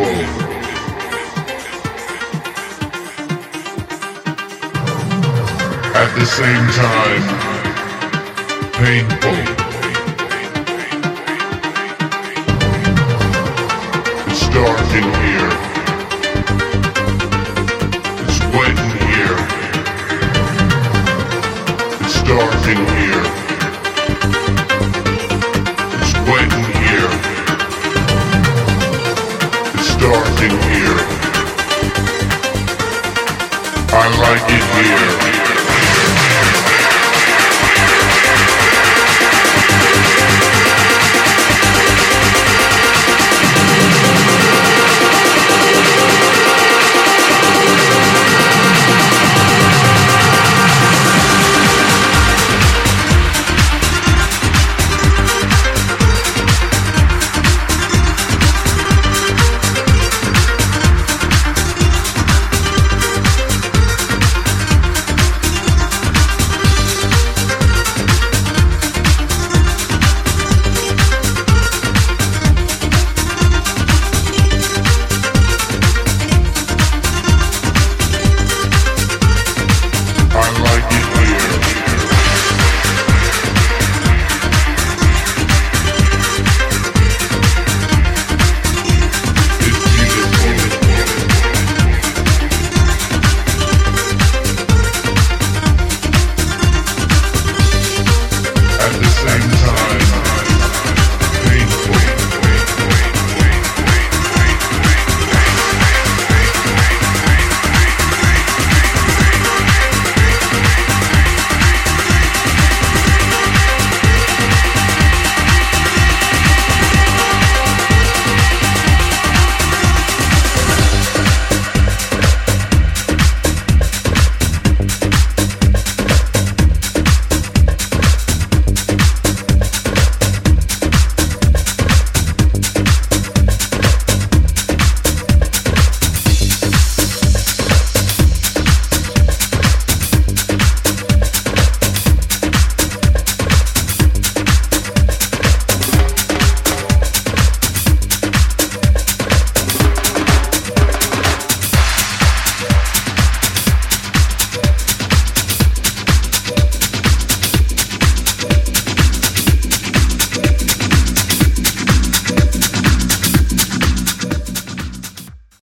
At the same time, painful. It's dark in here.